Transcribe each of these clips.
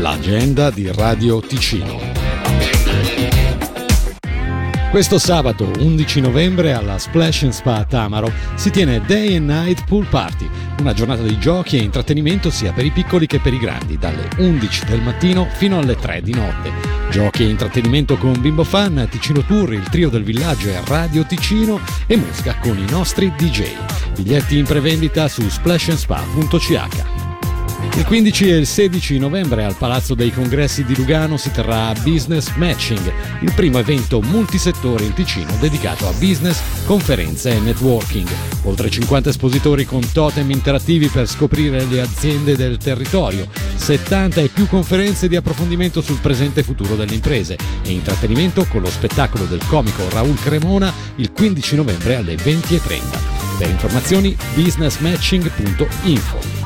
l'agenda di Radio Ticino. Questo sabato 11 novembre alla Splash Spa Tamaro si tiene Day and Night Pool Party, una giornata di giochi e intrattenimento sia per i piccoli che per i grandi, dalle 11 del mattino fino alle 3 di notte. Giochi e intrattenimento con Bimbo Fan, Ticino Tour, il trio del villaggio e Radio Ticino e musica con i nostri DJ. Biglietti in prevendita su splashandspa.ch. Il 15 e il 16 novembre al Palazzo dei Congressi di Lugano si terrà Business Matching, il primo evento multisettore in Ticino dedicato a business, conferenze e networking. Oltre 50 espositori con totem interattivi per scoprire le aziende del territorio, 70 e più conferenze di approfondimento sul presente e futuro delle imprese e intrattenimento con lo spettacolo del comico Raul Cremona il 15 novembre alle 20.30. Per informazioni businessmatching.info.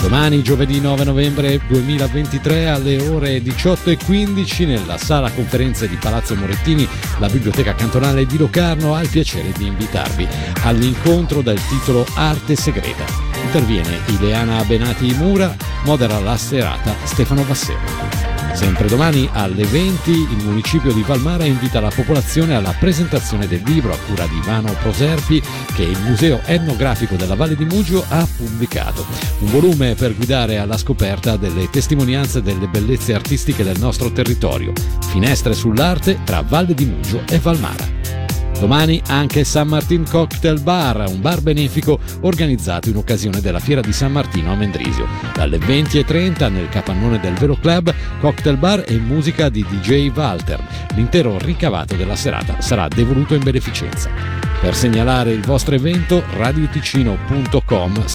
Domani, giovedì 9 novembre 2023, alle ore 18.15, nella sala conferenze di Palazzo Morettini, la Biblioteca Cantonale di Locarno ha il piacere di invitarvi all'incontro dal titolo Arte Segreta. Interviene Ileana Benati Mura, modera la serata Stefano Bassero. Sempre domani alle 20 il municipio di Valmara invita la popolazione alla presentazione del libro a cura di Ivano Proserpi che il Museo Etnografico della Valle di Mugio ha pubblicato. Un volume per guidare alla scoperta delle testimonianze delle bellezze artistiche del nostro territorio. Finestre sull'arte tra Valle di Mugio e Valmara. Domani anche San Martin Cocktail Bar, un bar benefico organizzato in occasione della fiera di San Martino a Mendrisio. Dalle 20.30 nel capannone del Velo Club, cocktail bar e musica di DJ Walter. L'intero ricavato della serata sarà devoluto in beneficenza. Per segnalare il vostro evento radioticino.com